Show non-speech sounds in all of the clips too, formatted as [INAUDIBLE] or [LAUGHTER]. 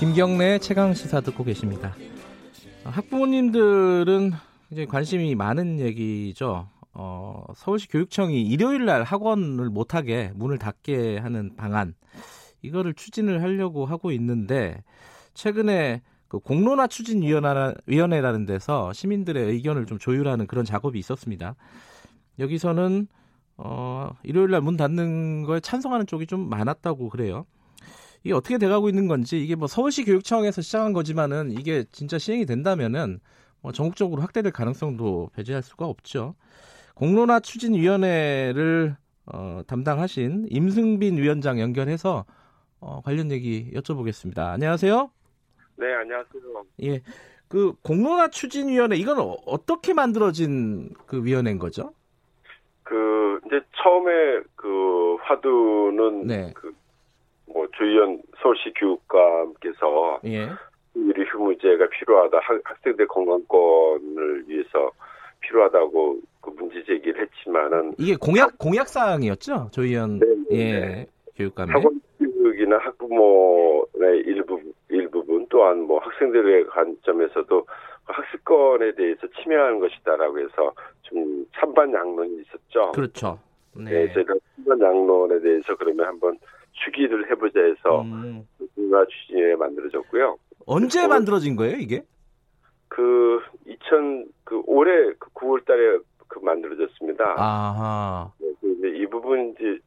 김경래의 최강 시사 듣고 계십니다. 학부모님들은 이제 관심이 많은 얘기죠. 어, 서울시 교육청이 일요일 날 학원을 못하게 문을 닫게 하는 방안 이거를 추진을 하려고 하고 있는데 최근에 그 공론화 추진 위원회라는 데서 시민들의 의견을 좀 조율하는 그런 작업이 있었습니다. 여기서는 어, 일요일 날 문 닫는 거에 찬성하는 쪽이 좀 많았다고 그래요. 이게 어떻게 돼가고 있는 건지 이게 뭐 서울시 교육청에서 시작한 거지만은 이게 진짜 시행이 된다면은 뭐 전국적으로 확대될 가능성도 배제할 수가 없죠. 공론화 추진위원회를 어, 담당하신 임승빈 위원장 연결해서 어, 관련 얘기 여쭤보겠습니다. 안녕하세요. 네, 안녕하세요. 예, 그 공론화 추진위원회 이건 어, 떻게 만들어진 그 위원회인 거죠? 그 이제 처음에 그 화두는 네. 그 뭐 조희연 서울시 교육감께서 예. 유리 휴무제가 필요하다 학, 학생들 건강권을 위해서 필요하다고 그 문제 제기를 했지만은 이게 공약 공약 사항이었죠 조희연 네, 예 네. 교육감의 학원 교육이나 학부모의 일부 일부분 또한 뭐 학생들의 관점에서도 학습권에 대해서 침해하는 것이다라고 해서 좀 찬반 양론이 있었죠. 그렇죠. 네, 저희가 찬반 양론에 대해서 그러면 한번 추기를 해보자 해서 음, 문화 추진에 만들어졌고요. 언제 만들어진 거예요 이게? 그 2000, 그 올해 그 9월 달에 그 만들어졌습니다. 아하. 네, 그 이제 이 부분 이제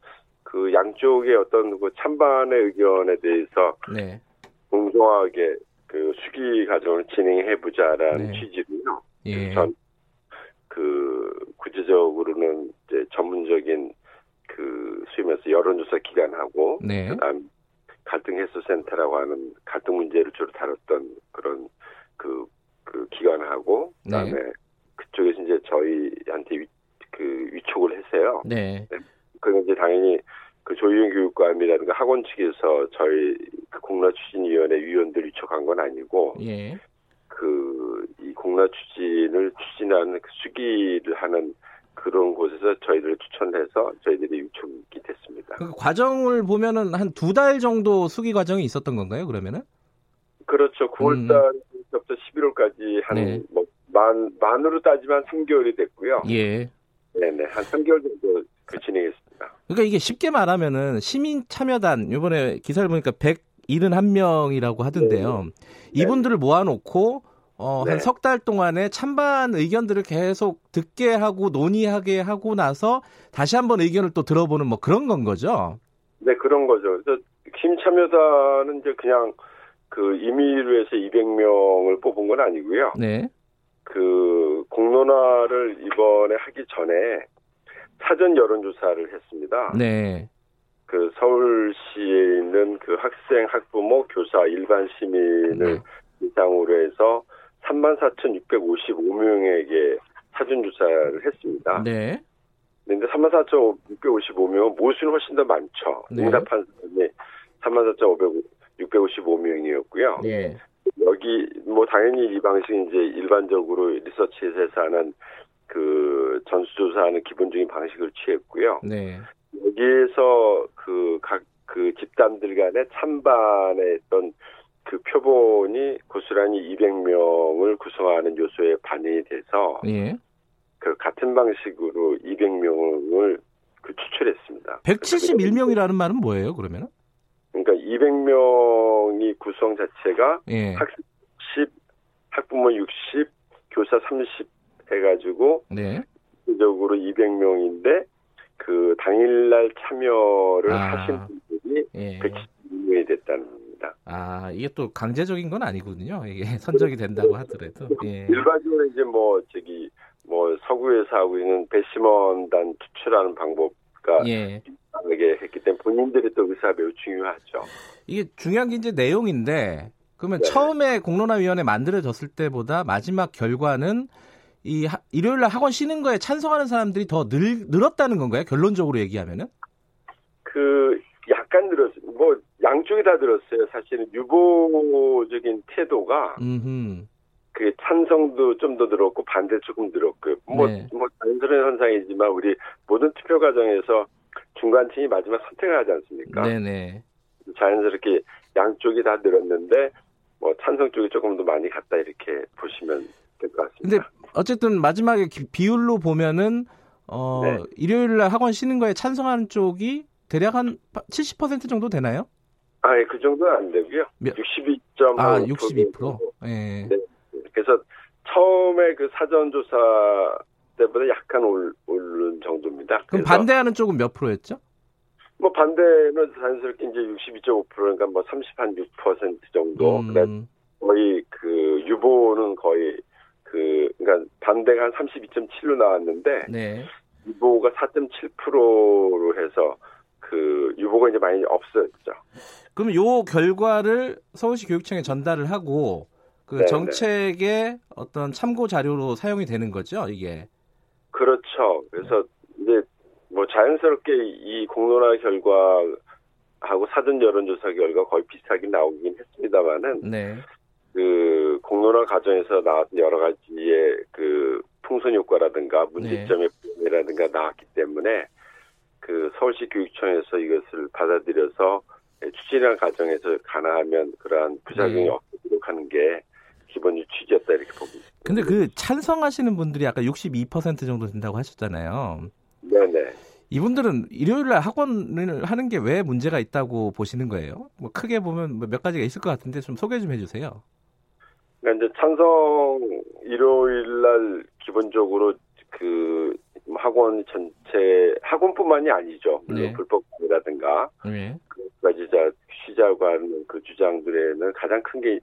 그 양쪽의 어떤 그 찬반의 의견에 대해서 네. 공정하게 그 수기 과정을 진행해 보자라는 네. 취지로요. 예. 전 그 구체적으로는 이제 전문적인 말해서 여론조사 기관하고 네. 그다음 갈등 해소 센터라고 하는 갈등 문제를 주로 다뤘던 그런 그, 그 기관하고 그다음에 네. 그쪽에서 이제 저희한테 위, 그 위촉을 해서요. 네. 그건 이제 당연히 그 조희연 교육감이라든가 학원 측에서 저희 그 공라 추진위원회 위원들 위촉한 건 아니고 예. 그이 공라 추진을 추진하는 그 수기를 하는 그런 곳에서 저희들을 추천해서 저희들이 위촉이 됐습니다. 그 과정을 보면은 한 두 달 정도 수기 과정이 있었던 건가요? 그러면은? 그렇죠. 음. 9월달부터 11월까지 한 네. 뭐만 만으로 따지면 3개월이 됐고요. 예. 네네 한 3개월 정도 그 진행했습니다. 그러니까 이게 쉽게 말하면은 시민 참여단 이번에 기사를 보니까 171명이라고 하던데요. 이분들을 모아놓고 어, 한 네. 석달 동안에 찬반 의견들을 계속 듣게 하고 논의하게 하고 나서 다시 한번 의견을 또 들어보는 뭐 그런 건 거죠. 네 그런 거죠. 그래서 힘 참여단은 이제 그냥 그 임의로 해서 200명을 뽑은 건 아니고요. 네. 그 공론화를 이번에 하기 전에 사전 여론조사를 했습니다. 네. 그 서울시에 있는 그 학생, 학부모, 교사, 일반 시민을 네. 대상으로 해서 34,655명에게 사전 조사를 했습니다. 네. 근데 34,655명은 모수는 훨씬 더 많죠. 네. 응답한 사람이 34,655명이었고요. 네. 여기 뭐 당연히 이 방식이 이제 일반적으로 리서치에서 하는 그 전수조사하는 기본적인 방식을 취했고요. 네. 여기에서 그 각그 집단들 간의 찬반의 어떤 그 표본이 고스란히 200명을 구성하는 요소에 반영이 돼서 예. 그 같은 방식으로 200명을 그 추출했습니다. 171명이라는 말은 뭐예요, 그러면은? 그러니까 200명이 구성 자체가 예. 학생 10, 학부모 60, 교사 30 해가지고 네. 적으로 200명인데 그 당일날 참여를 아. 하신 분들이 예. 112명이 됐다는 겁니다. 아, 이게 또 강제적인 건 아니거든요. 이게 [LAUGHS] 선정이 된다고 하더라도. 예. 일반적으로 이제 뭐 저기 뭐 서구에서 하고 있는 배심원단 추출하는 방법과 예. 다르게 했기 때문에 본인들의 또 의사가 매우 중요하죠. 이게 중요한 게 이제 내용인데 그러면 네. 처음에 공론화위원회 만들어졌을 때보다 마지막 결과는 이 하, 일요일 날 학원 쉬는 거에 찬성하는 사람들이 더 늘, 늘었다는 건가요? 결론적으로 얘기하면은? 그 약간 늘었어요. 뭐 양쪽이 다 늘었어요. 사실은 유보적인 태도가 음흠. 그 찬성도 좀 더 늘었고 반대 조금 늘었고요. 뭐, 네. 뭐 자연스러운 현상이지만 우리 모든 투표 과정에서 중간층이 마지막 선택을 하지 않습니까? 네네. 자연스럽게 양쪽이 다 늘었는데 뭐 찬성 쪽이 조금 더 많이 갔다 이렇게 보시면 될 것 같습니다. 근데 어쨌든 마지막에 비율로 보면은 어 네. 일요일 날 학원 쉬는 거에 찬성하는 쪽이 대략 한 70% 정도 되나요? 아, 예, 그 정도는 안 되고요. 62.5%. 아, 62%? 예. 네. 그래서 처음에 그 사전 조사 때보다 약간 올, 오른 정도입니다. 그럼 반대하는 쪽은 몇 프로였죠? 뭐 반대는 자연스럽게 이제 62.5%니까 뭐 30한6% 정도. 음. 그러니까 거의 그 유보는 거의 그 그러니까 반대가 한 32.7로 나왔는데 네. 유보가 4.7%로 해서 그 유보가 이제 많이 없어졌죠. 그럼 요 결과를 서울시 교육청에 전달을 하고 그 네네. 정책의 어떤 참고 자료로 사용이 되는 거죠, 이게. 그렇죠. 그래서 이제 뭐 자연스럽게 이 공론화 결과 하고 사전 여론조사 결과 거의 비슷하게 나오긴 했습니다만은 네. 그 공론화 과정에서 나왔던 여러 가지의 그 풍선 효과라든가 문제점의 부분이라든가 네. 나왔기 때문에 그 서울시 교육청에서 이것을 받아들여서 추진하는 과정에서 가능하면 그러한 부작용이 네. 없도록 하는 게 기본 취지였다 이렇게 보고 있습니다. 근데 그 찬성하시는 분들이 아까 62% 정도 된다고 하셨잖아요. 네네. 이분들은 일요일 날 학원을 하는 게 왜 문제가 있다고 보시는 거예요? 뭐 크게 보면 뭐몇 가지가 있을 것 같은데 좀 소개 좀 해주세요. 그러니까 이제 찬성 일요일 날 기본적으로 그 학원 전 체 학원뿐만이 아니죠. 물론 네. 불법이라든가 네. 그까지 자 쉬자고 하는 그 주장들에는 가장 큰 게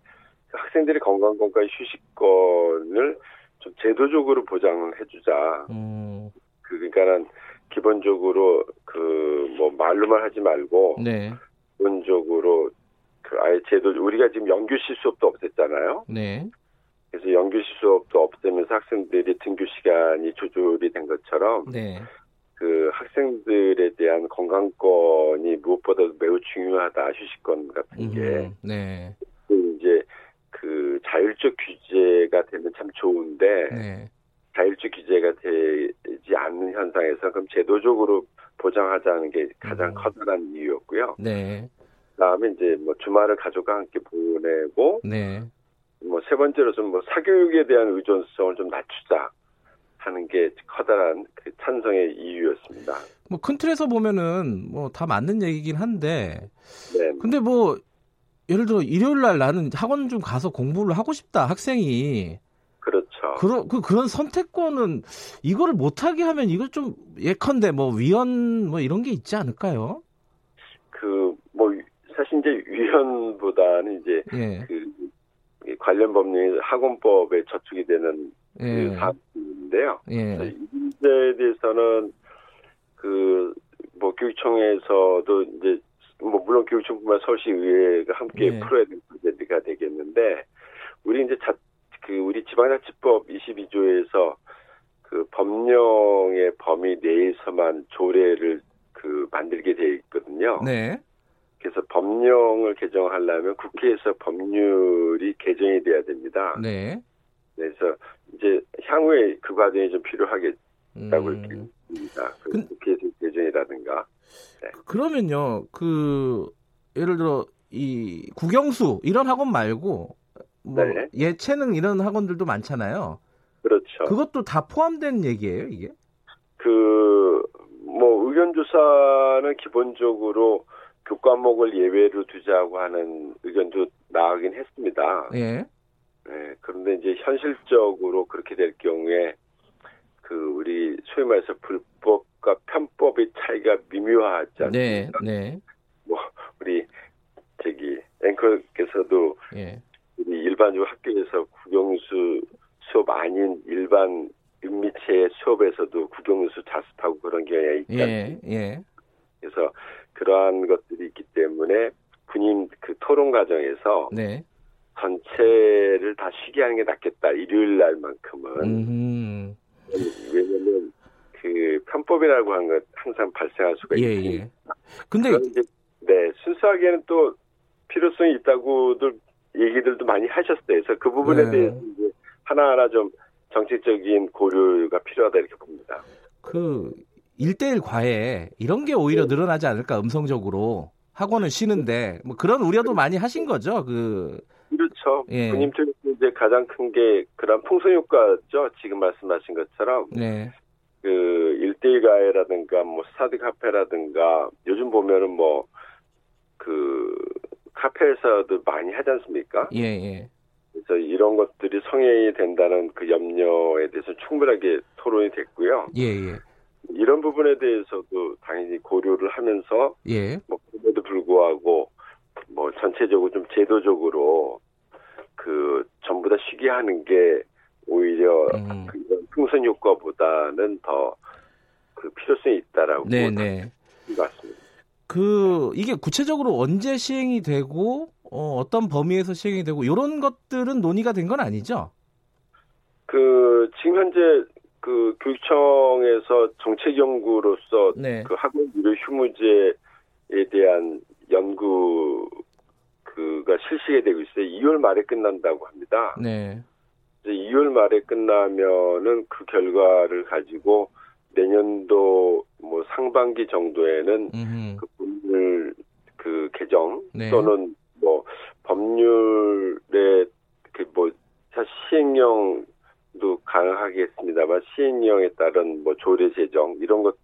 학생들이 건강권과 휴식권을 좀 제도적으로 보장을 해주자. 음. 그 그러니까는 기본적으로 그 뭐 말로만 하지 말고 네. 기본적으로 그 아예 제도 우리가 지금 연규시 수업도 없앴잖아요. 네. 그래서 연규시 수업도 없애면서 학생들이 등교 시간이 조절이 된 것처럼 네. 그 학생들에 대한 건강권이 무엇보다도 매우 중요하다 휴식권 같은 게 음, 네. 그 이제 그 자율적 규제가 되면 참 좋은데 네. 자율적 규제가 되지 않는 현상에서 그럼 제도적으로 보장하자는 게 가장 음. 커다란 이유였고요. 네. 그다음에 이제 뭐 주말을 가족과 함께 보내고 네. 뭐 세 번째로 좀 뭐 사교육에 대한 의존성을 좀 낮추자 하는 게 커다란 그 찬성의 이유였습니다. 뭐 큰 틀에서 보면은 뭐 다 맞는 얘기긴 한데, 네. 근데 뭐 예를 들어 일요일 날 나는 학원 좀 가서 공부를 하고 싶다 학생이 그렇죠. 그런 그 그런 선택권은 이거를 못하게 하면 이걸 좀 예컨대 뭐 위헌 뭐 이런 게 있지 않을까요? 그 뭐 사실 이제 위헌보다는 이제 예. 그 관련 법률이 학원법에 저축이 되는 그 예. 그 사안인데요. 예. 이 문제에 대해서는 그 뭐 교육청에서도 이제 뭐 물론 교육청뿐만 서울시 의회가 함께 예. 풀어야 될 문제가 되겠는데 우리 이제 자, 그 우리 지방자치법 22조에서 그 법령의 범위 내에서만 조례를 그 만들게 돼 있거든요. 네. 그래서 법령을 개정하려면 국회에서 법률이 개정이 돼야 됩니다. 네. 그래서 이제 향후에 그 과정이 좀 필요하겠다고 음. 봅니다. 그 국회에서 개정이라든가. 네. 그러면요, 그 예를 들어 이 국영수 이런 학원 말고 뭐 네. 예체능 이런 학원들도 많잖아요. 그렇죠. 그것도 다 포함된 얘기예요, 이게? 그 뭐 의견 조사는 기본적으로 교과목을 예외로 두자고 하는 의견도 나오긴 했습니다. 예. 네, 그런데 이제 현실적으로 그렇게 될 경우에 그 우리 소위 말해서 불법과 편법의 차이가 미묘하지 네, 않습니까? 네, 네. 뭐 우리 저기 앵커께서도 예. 우리 일반적으로 학교에서 국영수 수업 아닌 일반 은미체 수업에서도 국영수 자습하고 그런 경향이 있지 않습니까? 예, 예. 그래서 그러한 것들이 있기 때문에 군인 그 토론 과정에서 네. 전체를 다 쉬게 하는 게 낫겠다. 일요일 날만큼은. 음. 왜냐면 그 편법이라고 하는 건 항상 발생할 수가 예, 있습니다. 예. 근데 이제 네 순수하게는 또 필요성이 있다고들 얘기들도 많이 하셨어요. 그래서 그 부분에 네. 대해서 이제 하나하나 좀 정책적인 고려가 필요하다 이렇게 봅니다. 그 1대1 과외 이런 게 오히려 네. 늘어나지 않을까 음성적으로 학원을 쉬는데 뭐 그런 우려도 많이 하신 거죠. 그 그렇죠. 예. 군님 쪽에서 이제 가장 큰 게 그런 풍선 효과죠. 지금 말씀하신 것처럼 네. 그 일대일 가해라든가 뭐 스타디 카페라든가 요즘 보면은 뭐 그 카페에서도 많이 하지 않습니까? 예, 예. 그래서 이런 것들이 성행이 된다는 그 염려에 대해서 충분하게 토론이 됐고요. 예, 예. 이런 부분에 대해서도 당연히 고려를 하면서 예. 뭐 그럼에도 불구하고 뭐 전체적으로 좀 제도적으로 그 전부 다 쉬게 하는 게 오히려 음. 그 이런 풍선 효과보다는 더 그 필요성이 있다라고 네, 네. 맞습니다. 그 이게 구체적으로 언제 시행이 되고 어, 어떤 범위에서 시행이 되고 이런 것들은 논의가 된 건 아니죠? 그 지금 현재 그 교육청에서 정책 연구로서 네. 그 학원 유료 휴무제에 대한 연구 그가 실시가 되고 있어요. 2월 말에 끝난다고 합니다. 네. 이제 2월 말에 끝나면은 그 결과를 가지고 내년도 뭐 상반기 정도에는 음. 그 법률 그 개정 네. 또는 뭐 법률의 그뭐 시행령도 가능하겠습니다만 시행령에 따른 뭐 조례 제정 이런 것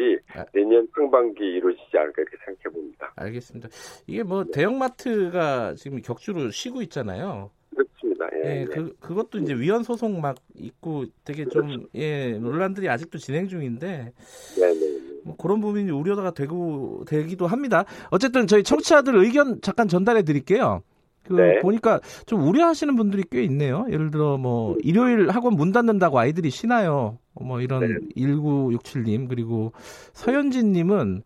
들 작업들이 아. 내년 상반기에 이루어지지 않을까 이렇게 생각해 봅니다. 알겠습니다. 이게 뭐 대형마트가 지금 격주로 쉬고 있잖아요. 그렇습니다. 예, 예, 예. 그 그것도 이제 위헌 소송 막 있고 되게 좀 예, 논란들이 아직도 진행 중인데 네, 네, 네. 뭐 그런 부분이 우려가 되고 되기도 합니다. 어쨌든 저희 청취자들 의견 잠깐 전달해 드릴게요. 그 네. 보니까 좀 우려하시는 분들이 꽤 있네요. 예를 들어 뭐 일요일 학원 문 닫는다고 아이들이 쉬나요? 뭐 이런 네. 1967님 그리고 서현진 님은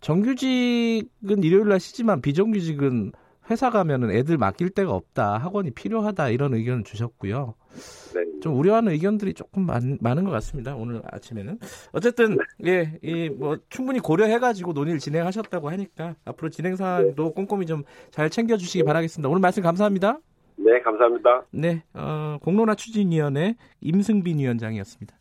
정규직은 일요일 날 쉬지만 비정규직은 회사 가면은 애들 맡길 데가 없다. 학원이 필요하다. 이런 의견을 주셨고요. 네. 좀 우려하는 의견들이 조금 많, 많은 것 같습니다. 오늘 아침에는. 어쨌든, 예, 이, 뭐, 충분히 고려해가지고 논의를 진행하셨다고 하니까 앞으로 진행 사항도 꼼꼼히 좀 잘 챙겨주시기 바라겠습니다. 오늘 말씀 감사합니다. 네, 감사합니다. 네, 어, 공론화 추진위원회 임승빈 위원장이었습니다.